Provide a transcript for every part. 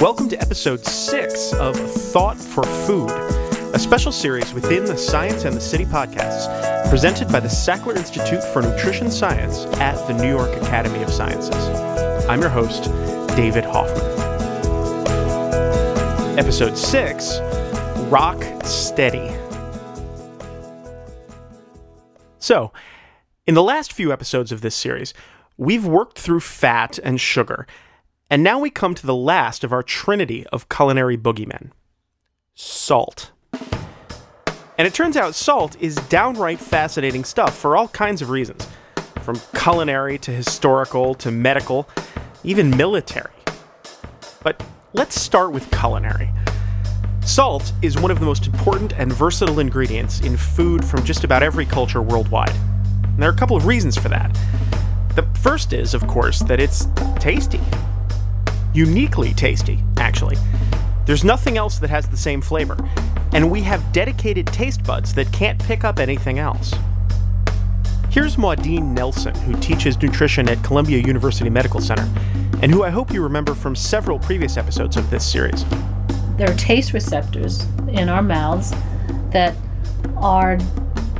Welcome to episode six of Thought for Food, a special series within the Science and the City podcasts, presented by the Sackler Institute for Nutrition Science at the New York Academy of Sciences. I'm your host, David Hoffman. Episode six Rock Steady. So, in the last few episodes of this series, we've worked through fat and sugar and now we come to the last of our trinity of culinary boogeymen salt. And it turns out salt is downright fascinating stuff for all kinds of reasons from culinary to historical to medical, even military. But let's start with culinary. Salt is one of the most important and versatile ingredients in food from just about every culture worldwide. And there are a couple of reasons for that. The first is, of course, that it's tasty uniquely tasty, actually. There's nothing else that has the same flavor, and we have dedicated taste buds that can't pick up anything else. Here's Maudene Nelson, who teaches nutrition at Columbia University Medical Center, and who I hope you remember from several previous episodes of this series. There are taste receptors in our mouths that are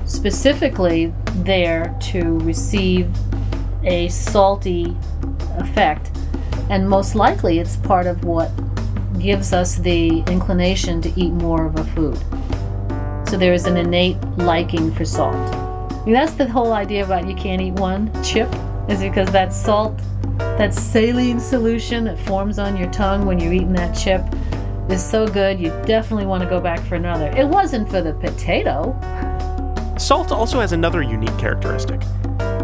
specifically there to receive a salty effect and most likely it's part of what gives us the inclination to eat more of a food. So there is an innate liking for salt. I mean, that's the whole idea about you can't eat one chip, is because that salt, that saline solution that forms on your tongue when you're eating that chip, is so good you definitely want to go back for another. It wasn't for the potato. Salt also has another unique characteristic.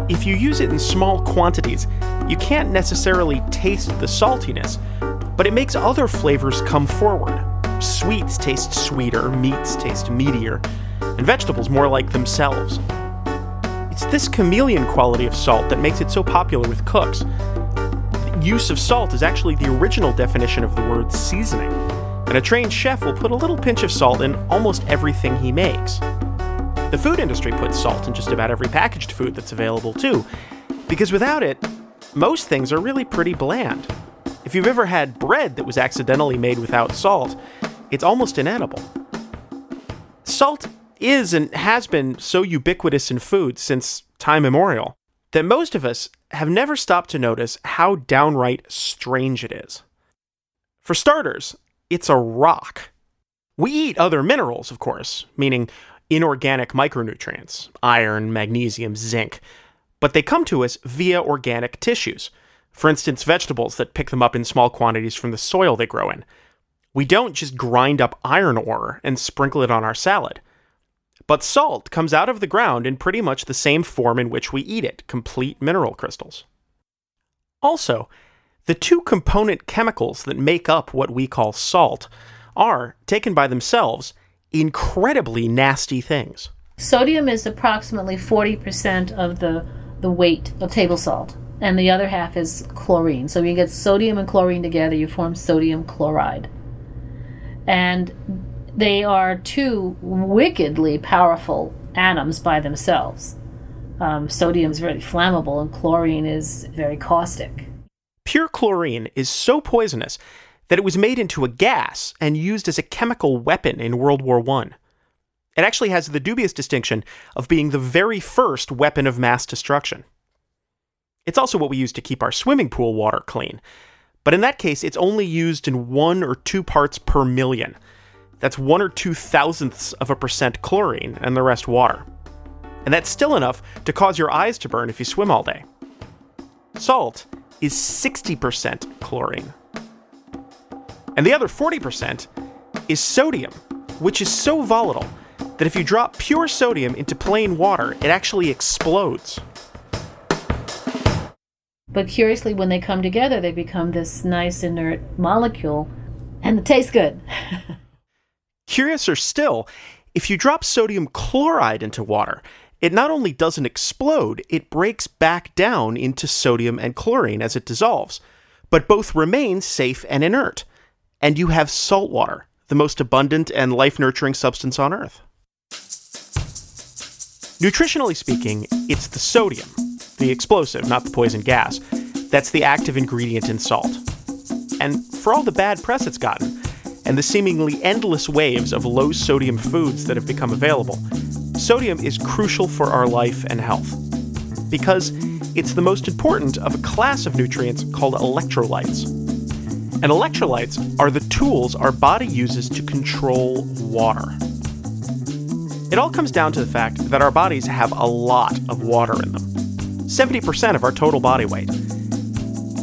If you use it in small quantities, you can't necessarily taste the saltiness, but it makes other flavors come forward. Sweets taste sweeter, meats taste meatier, and vegetables more like themselves. It's this chameleon quality of salt that makes it so popular with cooks. The use of salt is actually the original definition of the word seasoning, and a trained chef will put a little pinch of salt in almost everything he makes. The food industry puts salt in just about every packaged food that's available, too, because without it, most things are really pretty bland. If you've ever had bread that was accidentally made without salt, it's almost inedible. Salt is and has been so ubiquitous in food since time immemorial that most of us have never stopped to notice how downright strange it is. For starters, it's a rock. We eat other minerals, of course, meaning inorganic micronutrients, iron, magnesium, zinc, but they come to us via organic tissues. For instance, vegetables that pick them up in small quantities from the soil they grow in. We don't just grind up iron ore and sprinkle it on our salad. But salt comes out of the ground in pretty much the same form in which we eat it complete mineral crystals. Also, the two component chemicals that make up what we call salt are, taken by themselves, incredibly nasty things. Sodium is approximately 40% of the, the weight of table salt, and the other half is chlorine. So when you get sodium and chlorine together, you form sodium chloride. And they are two wickedly powerful atoms by themselves. Um, sodium is very flammable, and chlorine is very caustic. Pure chlorine is so poisonous that it was made into a gas and used as a chemical weapon in World War I. It actually has the dubious distinction of being the very first weapon of mass destruction. It's also what we use to keep our swimming pool water clean, but in that case, it's only used in one or two parts per million. That's one or two thousandths of a percent chlorine and the rest water. And that's still enough to cause your eyes to burn if you swim all day. Salt is 60% chlorine. And the other 40% is sodium, which is so volatile that if you drop pure sodium into plain water, it actually explodes. But curiously, when they come together, they become this nice inert molecule, and it tastes good. Curiouser still, if you drop sodium chloride into water, it not only doesn't explode, it breaks back down into sodium and chlorine as it dissolves, but both remain safe and inert and you have salt water, the most abundant and life nurturing substance on Earth. Nutritionally speaking, it's the sodium, the explosive, not the poison gas, that's the active ingredient in salt. and for all the bad press it's gotten, and the seemingly endless waves of low sodium foods that have become available, sodium is crucial for our life and health. Because it's the most important of a class of nutrients called electrolytes. And electrolytes are the tools our body uses to control water. It all comes down to the fact that our bodies have a lot of water in them 70% of our total body weight.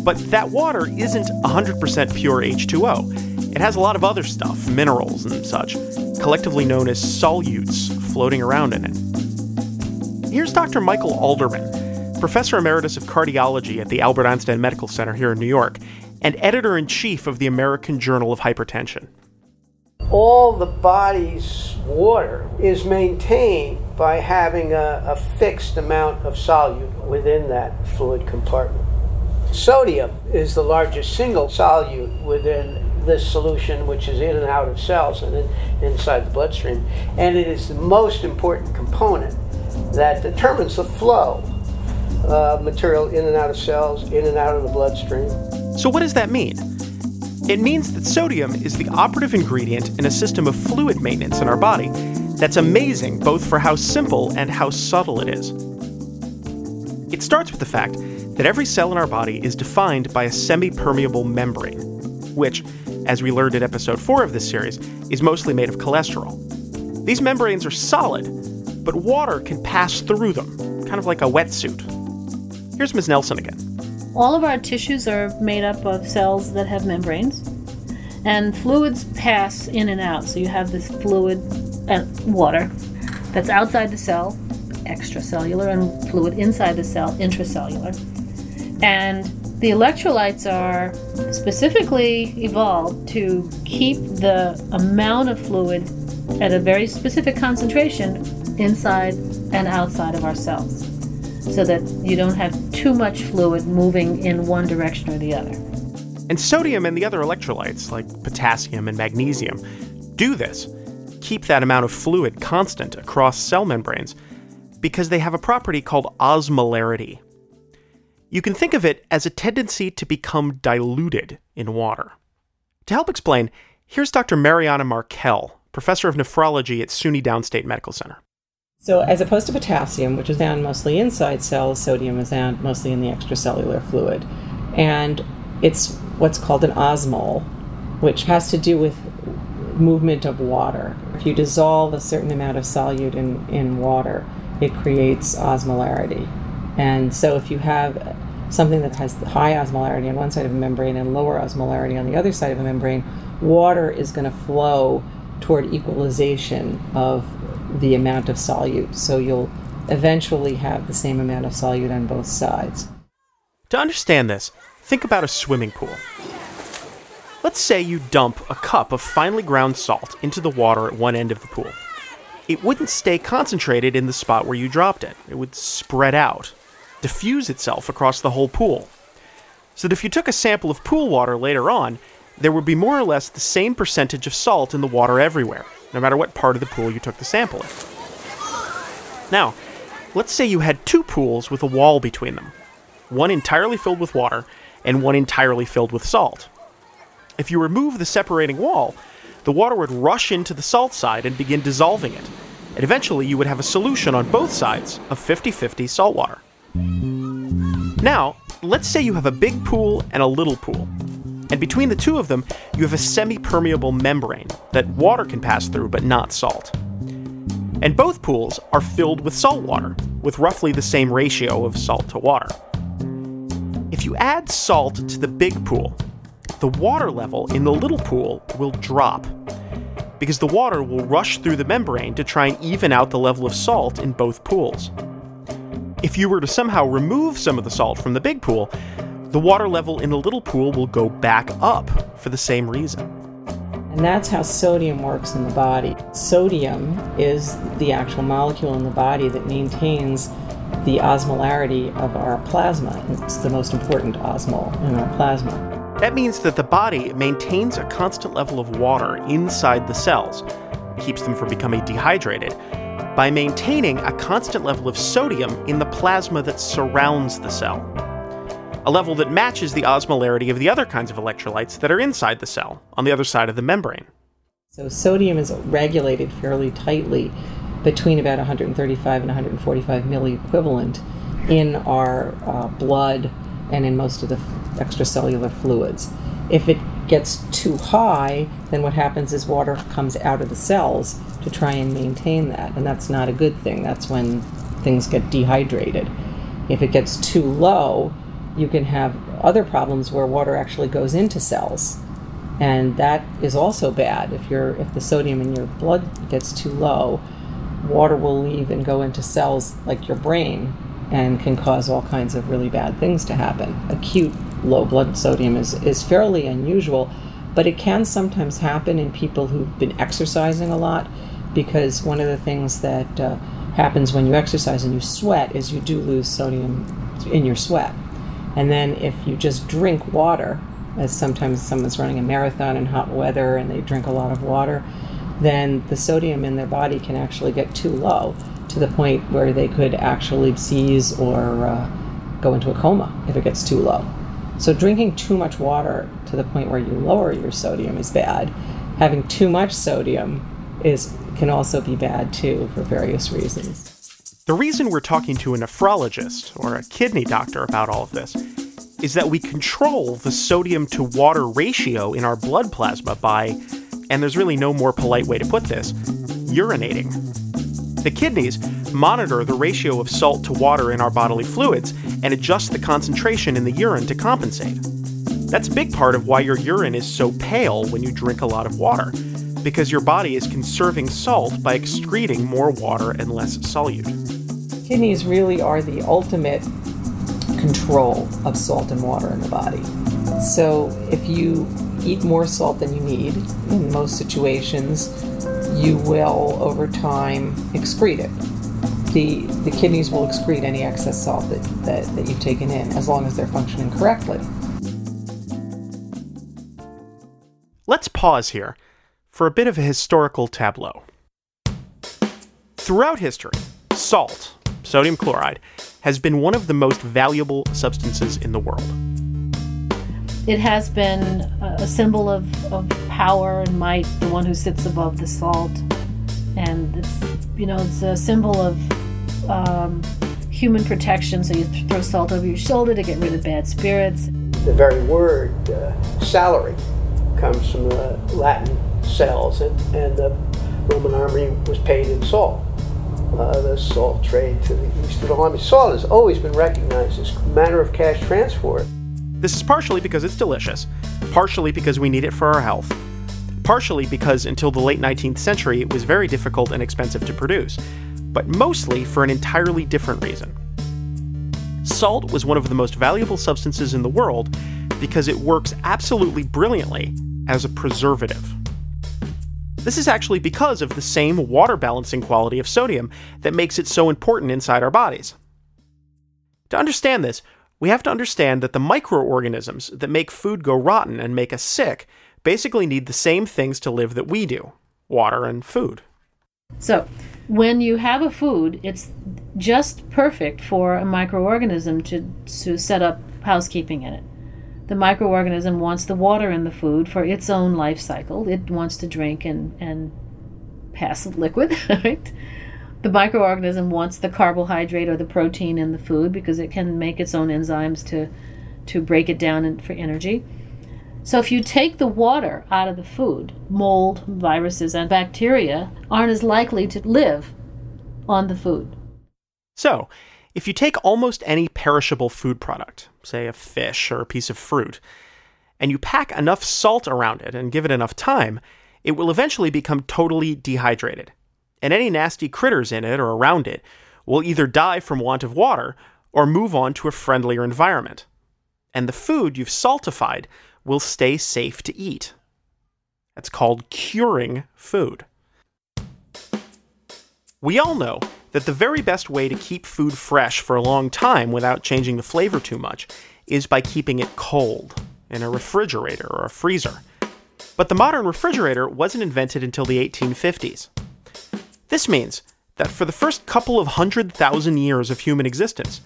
But that water isn't 100% pure H2O. It has a lot of other stuff, minerals and such, collectively known as solutes, floating around in it. Here's Dr. Michael Alderman, professor emeritus of cardiology at the Albert Einstein Medical Center here in New York, and editor in chief of the American Journal of Hypertension. All the body's water is maintained by having a, a fixed amount of solute within that fluid compartment. Sodium is the largest single solute within this solution, which is in and out of cells and in, inside the bloodstream. And it is the most important component that determines the flow of material in and out of cells, in and out of the bloodstream. So, what does that mean? It means that sodium is the operative ingredient in a system of fluid maintenance in our body that's amazing both for how simple and how subtle it is. It starts with the fact that every cell in our body is defined by a semi permeable membrane, which, as we learned in episode 4 of this series, is mostly made of cholesterol. These membranes are solid, but water can pass through them, kind of like a wetsuit. Here's Ms. Nelson again. All of our tissues are made up of cells that have membranes, and fluids pass in and out. So you have this fluid and uh, water that's outside the cell, extracellular, and fluid inside the cell, intracellular. And the electrolytes are specifically evolved to keep the amount of fluid at a very specific concentration inside and outside of our cells so that you don't have too much fluid moving in one direction or the other. And sodium and the other electrolytes, like potassium and magnesium, do this keep that amount of fluid constant across cell membranes because they have a property called osmolarity. You can think of it as a tendency to become diluted in water. To help explain, here's Dr. Mariana Markell, professor of nephrology at SUNY Downstate Medical Center. So, as opposed to potassium, which is found mostly inside cells, sodium is found mostly in the extracellular fluid. And it's what's called an osmole, which has to do with movement of water. If you dissolve a certain amount of solute in, in water, it creates osmolarity. And so, if you have something that has high osmolarity on one side of a membrane and lower osmolarity on the other side of a membrane, water is going to flow toward equalization of the amount of solute. So you'll eventually have the same amount of solute on both sides. To understand this, think about a swimming pool. Let's say you dump a cup of finely ground salt into the water at one end of the pool. It wouldn't stay concentrated in the spot where you dropped it, it would spread out, diffuse itself across the whole pool. So that if you took a sample of pool water later on, there would be more or less the same percentage of salt in the water everywhere no matter what part of the pool you took the sample in. Now, let's say you had two pools with a wall between them one entirely filled with water and one entirely filled with salt. If you remove the separating wall, the water would rush into the salt side and begin dissolving it, and eventually you would have a solution on both sides of 50 50 salt water. Now, let's say you have a big pool and a little pool. And between the two of them, you have a semi permeable membrane that water can pass through but not salt. And both pools are filled with salt water, with roughly the same ratio of salt to water. If you add salt to the big pool, the water level in the little pool will drop because the water will rush through the membrane to try and even out the level of salt in both pools. If you were to somehow remove some of the salt from the big pool, the water level in the little pool will go back up for the same reason. And that's how sodium works in the body. Sodium is the actual molecule in the body that maintains the osmolarity of our plasma. It's the most important osmole in our plasma. That means that the body maintains a constant level of water inside the cells, keeps them from becoming dehydrated, by maintaining a constant level of sodium in the plasma that surrounds the cell. A level that matches the osmolarity of the other kinds of electrolytes that are inside the cell, on the other side of the membrane. So sodium is regulated fairly tightly between about 135 and 145 milliequivalent in our uh, blood and in most of the extracellular fluids. If it gets too high, then what happens is water comes out of the cells to try and maintain that, and that's not a good thing. That's when things get dehydrated. If it gets too low, you can have other problems where water actually goes into cells. And that is also bad. If you if the sodium in your blood gets too low, water will leave and go into cells like your brain and can cause all kinds of really bad things to happen. Acute low blood sodium is, is fairly unusual, but it can sometimes happen in people who've been exercising a lot because one of the things that uh, happens when you exercise and you sweat is you do lose sodium in your sweat. And then if you just drink water, as sometimes someone's running a marathon in hot weather and they drink a lot of water, then the sodium in their body can actually get too low to the point where they could actually seize or uh, go into a coma if it gets too low. So, drinking too much water to the point where you lower your sodium is bad. Having too much sodium is can also be bad too for various reasons. The reason we're talking to a nephrologist or a kidney doctor about all of this is that we control the sodium to water ratio in our blood plasma by, and there's really no more polite way to put this, urinating. The kidneys monitor the ratio of salt to water in our bodily fluids and adjust the concentration in the urine to compensate. That's a big part of why your urine is so pale when you drink a lot of water, because your body is conserving salt by excreting more water and less solute. Kidneys really are the ultimate control of salt and water in the body. So if you eat more salt than you need in most situations, you will over time excrete it. The, the kidneys will excrete any excess salt that, that, that you've taken in as long as they're functioning correctly. Let's pause here for a bit of a historical tableau. Throughout history, salt, sodium chloride, has been one of the most valuable substances in the world. It has been a symbol of, of power and might, the one who sits above the salt. And it's, you know, it's a symbol of um, human protection. So you throw salt over your shoulder to get rid of bad spirits. The very word uh, salary comes from the Latin sales, and, and the Roman army was paid in salt. Uh, the salt trade to the east of the army. Salt has always been recognized as a manner of cash transport. This is partially because it's delicious, partially because we need it for our health, partially because until the late 19th century it was very difficult and expensive to produce, but mostly for an entirely different reason. Salt was one of the most valuable substances in the world because it works absolutely brilliantly as a preservative. This is actually because of the same water balancing quality of sodium that makes it so important inside our bodies. To understand this, we have to understand that the microorganisms that make food go rotten and make us sick basically need the same things to live that we do water and food. So, when you have a food, it's just perfect for a microorganism to, to set up housekeeping in it. The microorganism wants the water in the food for its own life cycle. It wants to drink and, and pass the liquid, right? The microorganism wants the carbohydrate or the protein in the food because it can make its own enzymes to, to break it down for energy. So if you take the water out of the food, mold, viruses, and bacteria aren't as likely to live on the food. So, if you take almost any perishable food product, say a fish or a piece of fruit, and you pack enough salt around it and give it enough time, it will eventually become totally dehydrated and any nasty critters in it or around it will either die from want of water or move on to a friendlier environment. And the food you've saltified will stay safe to eat. That's called curing food. We all know that the very best way to keep food fresh for a long time without changing the flavor too much is by keeping it cold in a refrigerator or a freezer. But the modern refrigerator wasn't invented until the 1850s. This means that for the first couple of hundred thousand years of human existence,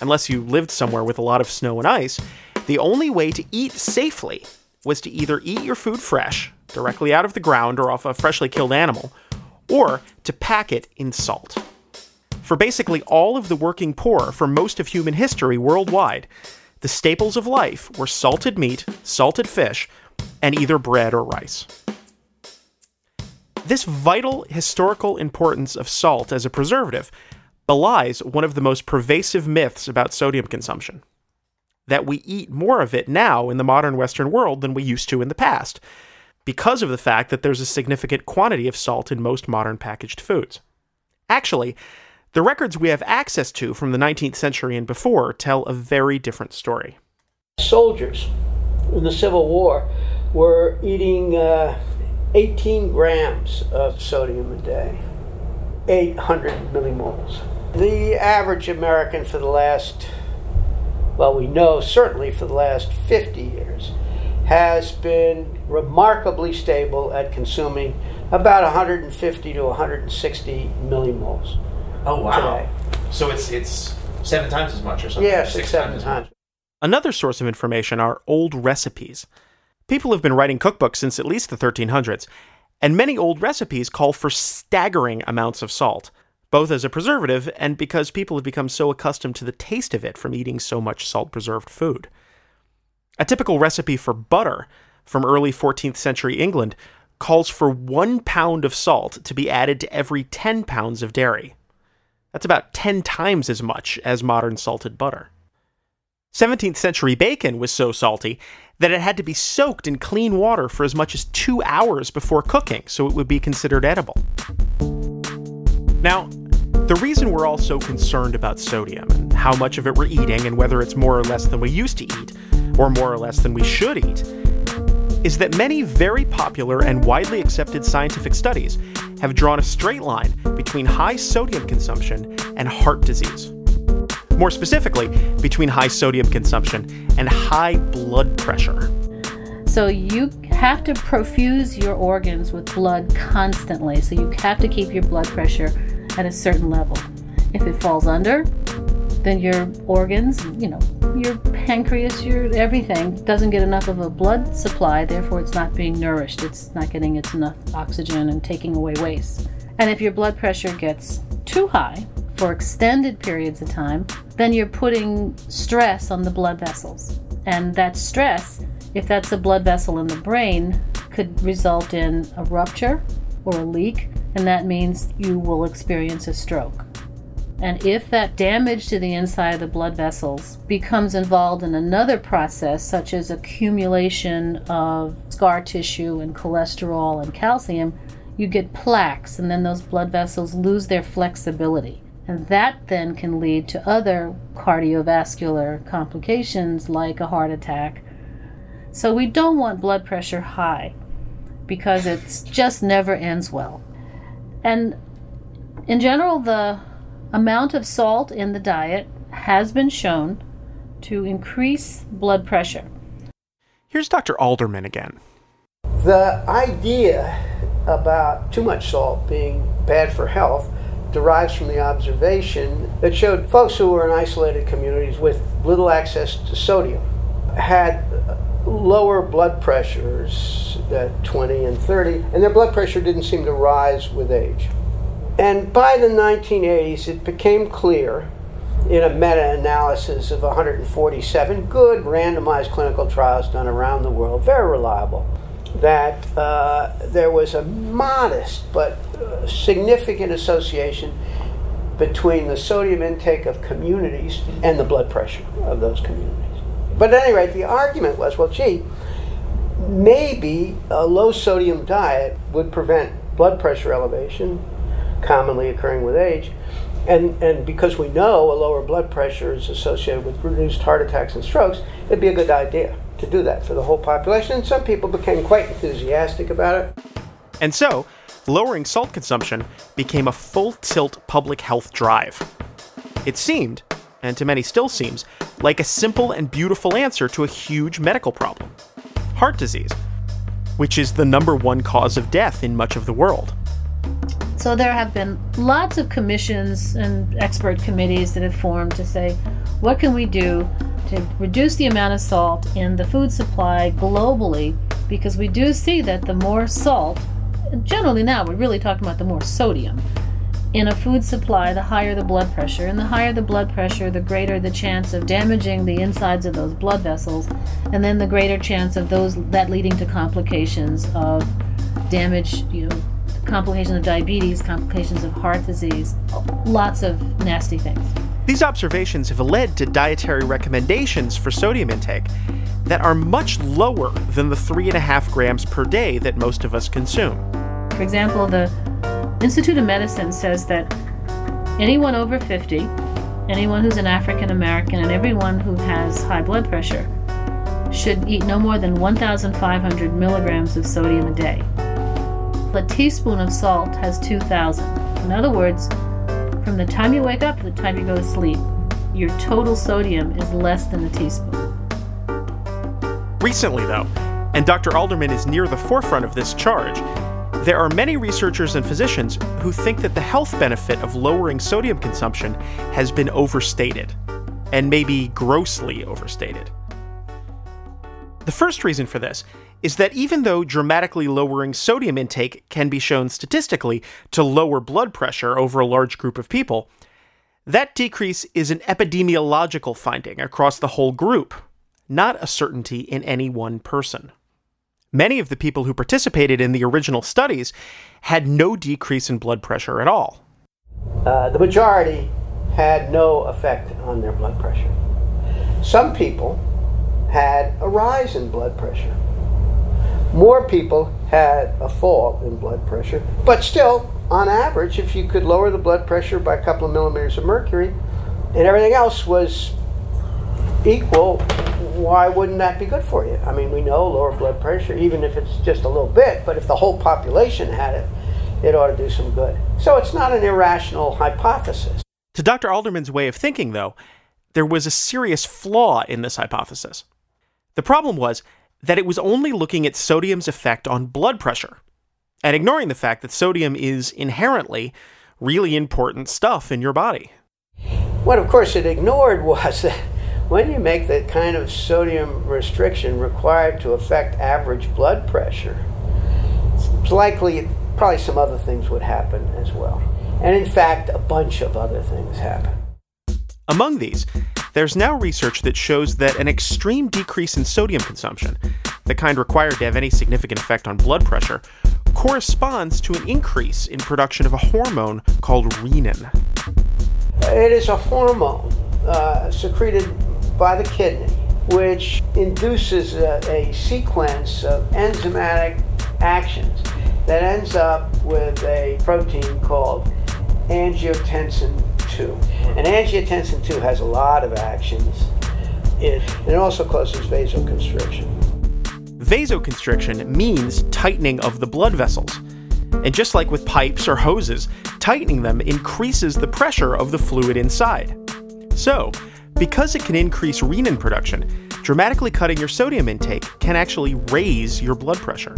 unless you lived somewhere with a lot of snow and ice, the only way to eat safely was to either eat your food fresh, directly out of the ground or off a freshly killed animal, or to pack it in salt. For basically all of the working poor for most of human history worldwide, the staples of life were salted meat, salted fish, and either bread or rice. This vital historical importance of salt as a preservative belies one of the most pervasive myths about sodium consumption that we eat more of it now in the modern Western world than we used to in the past, because of the fact that there's a significant quantity of salt in most modern packaged foods. Actually, the records we have access to from the 19th century and before tell a very different story. Soldiers in the Civil War were eating uh, 18 grams of sodium a day, 800 millimoles. The average American for the last, well, we know certainly for the last 50 years, has been remarkably stable at consuming about 150 to 160 millimoles. Oh wow! Today. So it's it's seven times as much or something. Yes, Six seven times. Another source of information are old recipes. People have been writing cookbooks since at least the 1300s, and many old recipes call for staggering amounts of salt, both as a preservative and because people have become so accustomed to the taste of it from eating so much salt preserved food. A typical recipe for butter from early 14th century England calls for one pound of salt to be added to every 10 pounds of dairy. That's about 10 times as much as modern salted butter. 17th century bacon was so salty that it had to be soaked in clean water for as much as two hours before cooking so it would be considered edible. Now, the reason we're all so concerned about sodium and how much of it we're eating and whether it's more or less than we used to eat, or more or less than we should eat, is that many very popular and widely accepted scientific studies have drawn a straight line between high sodium consumption and heart disease. More specifically, between high sodium consumption and high blood pressure. So you have to perfuse your organs with blood constantly. So you have to keep your blood pressure at a certain level. If it falls under, then your organs, you know, your pancreas, your everything doesn't get enough of a blood supply, therefore it's not being nourished. It's not getting its enough oxygen and taking away waste. And if your blood pressure gets too high for extended periods of time, then you're putting stress on the blood vessels. And that stress, if that's a blood vessel in the brain, could result in a rupture or a leak, and that means you will experience a stroke. And if that damage to the inside of the blood vessels becomes involved in another process, such as accumulation of scar tissue and cholesterol and calcium, you get plaques, and then those blood vessels lose their flexibility. And that then can lead to other cardiovascular complications like a heart attack. So we don't want blood pressure high because it just never ends well. And in general, the amount of salt in the diet has been shown to increase blood pressure. Here's Dr. Alderman again. The idea about too much salt being bad for health derives from the observation that showed folks who were in isolated communities with little access to sodium had lower blood pressures at 20 and 30, and their blood pressure didn't seem to rise with age. And by the 1980s, it became clear in a meta analysis of 147 good randomized clinical trials done around the world, very reliable, that uh, there was a modest but uh, significant association between the sodium intake of communities and the blood pressure of those communities. But at any rate, the argument was well, gee, maybe a low sodium diet would prevent blood pressure elevation, commonly occurring with age. And, and because we know a lower blood pressure is associated with reduced heart attacks and strokes, it'd be a good idea to do that for the whole population. And some people became quite enthusiastic about it. And so, lowering salt consumption became a full tilt public health drive. It seemed, and to many still seems, like a simple and beautiful answer to a huge medical problem heart disease, which is the number one cause of death in much of the world. So there have been lots of commissions and expert committees that have formed to say, what can we do to reduce the amount of salt in the food supply globally? Because we do see that the more salt, generally now we're really talking about the more sodium in a food supply, the higher the blood pressure, and the higher the blood pressure, the greater the chance of damaging the insides of those blood vessels, and then the greater chance of those that leading to complications of damage, you know, complications of diabetes, complications of heart disease, lots of nasty things. These observations have led to dietary recommendations for sodium intake that are much lower than the three and a half grams per day that most of us consume. For example, the Institute of Medicine says that anyone over 50, anyone who's an African American, and everyone who has high blood pressure should eat no more than 1,500 milligrams of sodium a day. A teaspoon of salt has 2,000. In other words, from the time you wake up to the time you go to sleep, your total sodium is less than a teaspoon. Recently, though, and Dr. Alderman is near the forefront of this charge, there are many researchers and physicians who think that the health benefit of lowering sodium consumption has been overstated, and maybe grossly overstated. The first reason for this is that even though dramatically lowering sodium intake can be shown statistically to lower blood pressure over a large group of people, that decrease is an epidemiological finding across the whole group, not a certainty in any one person. Many of the people who participated in the original studies had no decrease in blood pressure at all. Uh, the majority had no effect on their blood pressure. Some people had a rise in blood pressure. More people had a fall in blood pressure. But still, on average, if you could lower the blood pressure by a couple of millimeters of mercury and everything else was equal, why wouldn't that be good for you? I mean, we know lower blood pressure, even if it's just a little bit, but if the whole population had it, it ought to do some good. So it's not an irrational hypothesis. To Dr. Alderman's way of thinking, though, there was a serious flaw in this hypothesis. The problem was that it was only looking at sodium's effect on blood pressure, and ignoring the fact that sodium is inherently really important stuff in your body. What, of course, it ignored was that when you make the kind of sodium restriction required to affect average blood pressure, it's likely probably some other things would happen as well. And in fact, a bunch of other things happen. Among these, there's now research that shows that an extreme decrease in sodium consumption, the kind required to have any significant effect on blood pressure, corresponds to an increase in production of a hormone called renin. It is a hormone uh, secreted by the kidney, which induces a, a sequence of enzymatic actions that ends up with a protein called angiotensin 2. And angiotensin 2 has a lot of actions. It, it also causes vasoconstriction. Vasoconstriction means tightening of the blood vessels. And just like with pipes or hoses, tightening them increases the pressure of the fluid inside. So, because it can increase renin production, dramatically cutting your sodium intake can actually raise your blood pressure.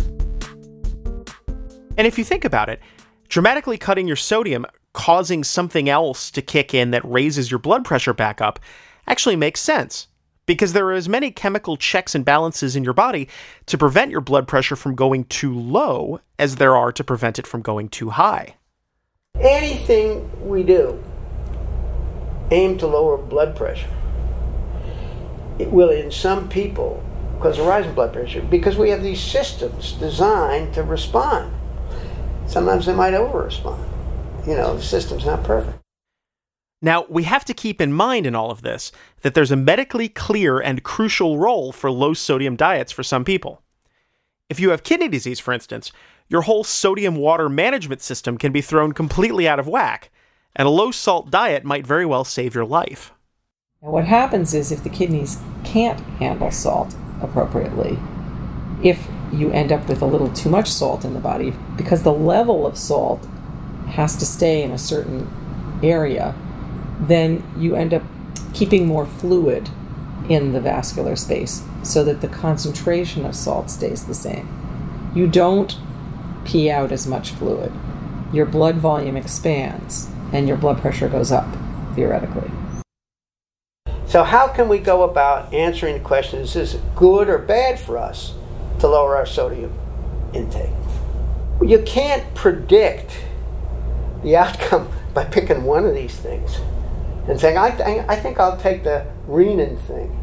And if you think about it, dramatically cutting your sodium, causing something else to kick in that raises your blood pressure back up, actually makes sense. Because there are as many chemical checks and balances in your body to prevent your blood pressure from going too low as there are to prevent it from going too high. Anything we do aim to lower blood pressure. It will, in some people, cause a rise in blood pressure because we have these systems designed to respond. Sometimes they might over respond. You know, the system's not perfect. Now, we have to keep in mind in all of this that there's a medically clear and crucial role for low sodium diets for some people. If you have kidney disease, for instance, your whole sodium water management system can be thrown completely out of whack, and a low salt diet might very well save your life. Now, what happens is if the kidneys can't handle salt appropriately, if you end up with a little too much salt in the body, because the level of salt has to stay in a certain area, then you end up keeping more fluid in the vascular space so that the concentration of salt stays the same. You don't pee out as much fluid. your blood volume expands and your blood pressure goes up, theoretically. So, how can we go about answering the question is this good or bad for us to lower our sodium intake? You can't predict the outcome by picking one of these things and saying, I, th- I think I'll take the renin thing.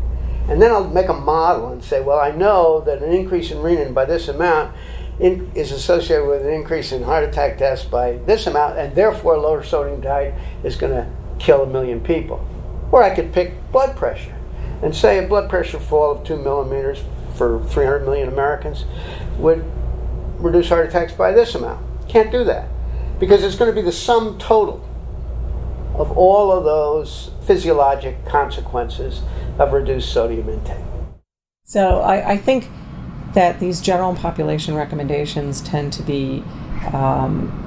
And then I'll make a model and say, well, I know that an increase in renin by this amount in, is associated with an increase in heart attack deaths by this amount, and therefore lower sodium diet is going to kill a million people. Or I could pick blood pressure and say a blood pressure fall of two millimeters for 300 million Americans would reduce heart attacks by this amount. Can't do that because it's going to be the sum total of all of those physiologic consequences of reduced sodium intake. So I, I think that these general population recommendations tend to be, um,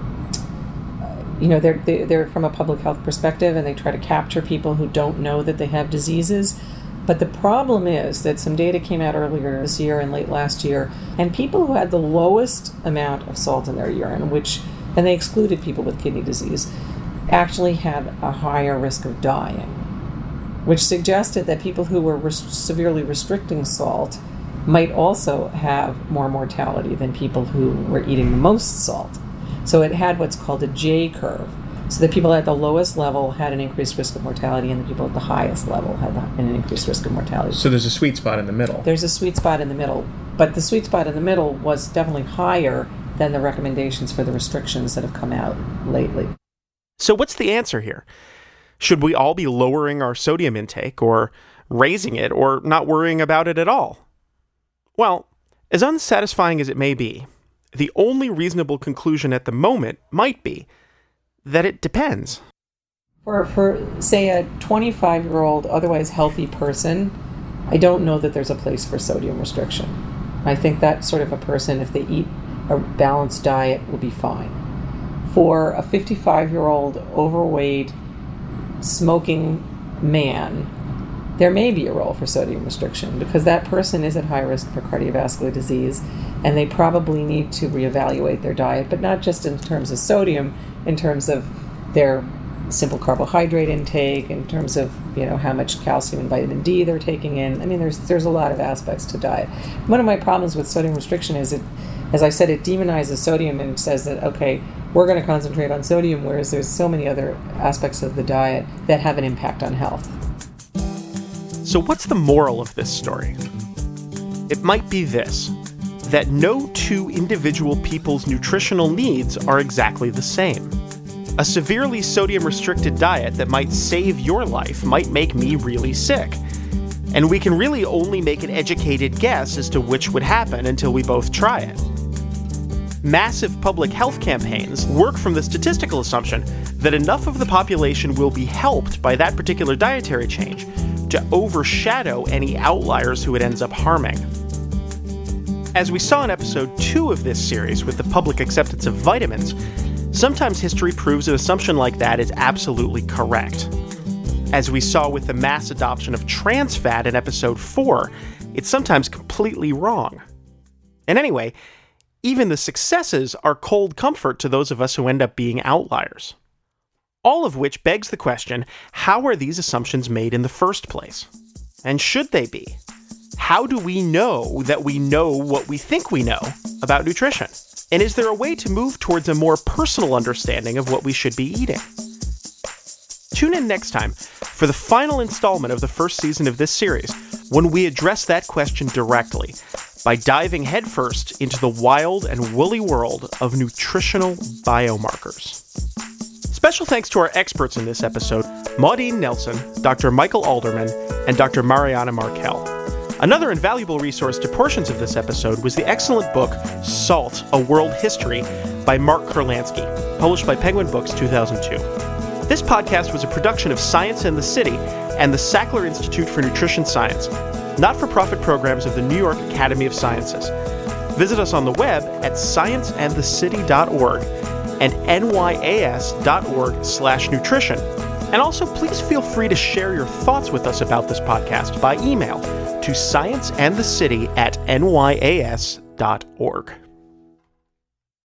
you know, they're, they're from a public health perspective and they try to capture people who don't know that they have diseases. But the problem is that some data came out earlier this year and late last year, and people who had the lowest amount of salt in their urine, which, and they excluded people with kidney disease, actually had a higher risk of dying, which suggested that people who were res- severely restricting salt might also have more mortality than people who were eating the most salt. So it had what's called a J curve. So the people at the lowest level had an increased risk of mortality, and the people at the highest level had an increased risk of mortality. So there's a sweet spot in the middle. There's a sweet spot in the middle, but the sweet spot in the middle was definitely higher than the recommendations for the restrictions that have come out lately. So, what's the answer here? Should we all be lowering our sodium intake, or raising it, or not worrying about it at all? Well, as unsatisfying as it may be, the only reasonable conclusion at the moment might be that it depends. For, for say, a 25 year old, otherwise healthy person, I don't know that there's a place for sodium restriction. I think that sort of a person, if they eat a balanced diet, will be fine. For a 55 year old overweight smoking man, there may be a role for sodium restriction because that person is at high risk for cardiovascular disease and they probably need to reevaluate their diet, but not just in terms of sodium, in terms of their simple carbohydrate intake, in terms of you know how much calcium and vitamin D they're taking in. I mean, there's there's a lot of aspects to diet. One of my problems with sodium restriction is it, as I said, it demonizes sodium and says that okay, we're going to concentrate on sodium, whereas there's so many other aspects of the diet that have an impact on health. So, what's the moral of this story? It might be this that no two individual people's nutritional needs are exactly the same. A severely sodium restricted diet that might save your life might make me really sick. And we can really only make an educated guess as to which would happen until we both try it. Massive public health campaigns work from the statistical assumption that enough of the population will be helped by that particular dietary change to overshadow any outliers who it ends up harming. As we saw in episode 2 of this series with the public acceptance of vitamins, sometimes history proves an assumption like that is absolutely correct. As we saw with the mass adoption of trans fat in episode 4, it's sometimes completely wrong. And anyway, even the successes are cold comfort to those of us who end up being outliers. All of which begs the question how are these assumptions made in the first place? And should they be? How do we know that we know what we think we know about nutrition? And is there a way to move towards a more personal understanding of what we should be eating? Tune in next time for the final installment of the first season of this series when we address that question directly by diving headfirst into the wild and woolly world of nutritional biomarkers. Special thanks to our experts in this episode Maudene Nelson, Dr. Michael Alderman, and Dr. Mariana Markell. Another invaluable resource to portions of this episode was the excellent book Salt A World History by Mark Kurlansky, published by Penguin Books 2002. This podcast was a production of Science and the City and the Sackler Institute for Nutrition Science, not for profit programs of the New York Academy of Sciences. Visit us on the web at scienceandthecity.org and nyas.org slash nutrition. And also, please feel free to share your thoughts with us about this podcast by email to scienceandthecity at nyas.org.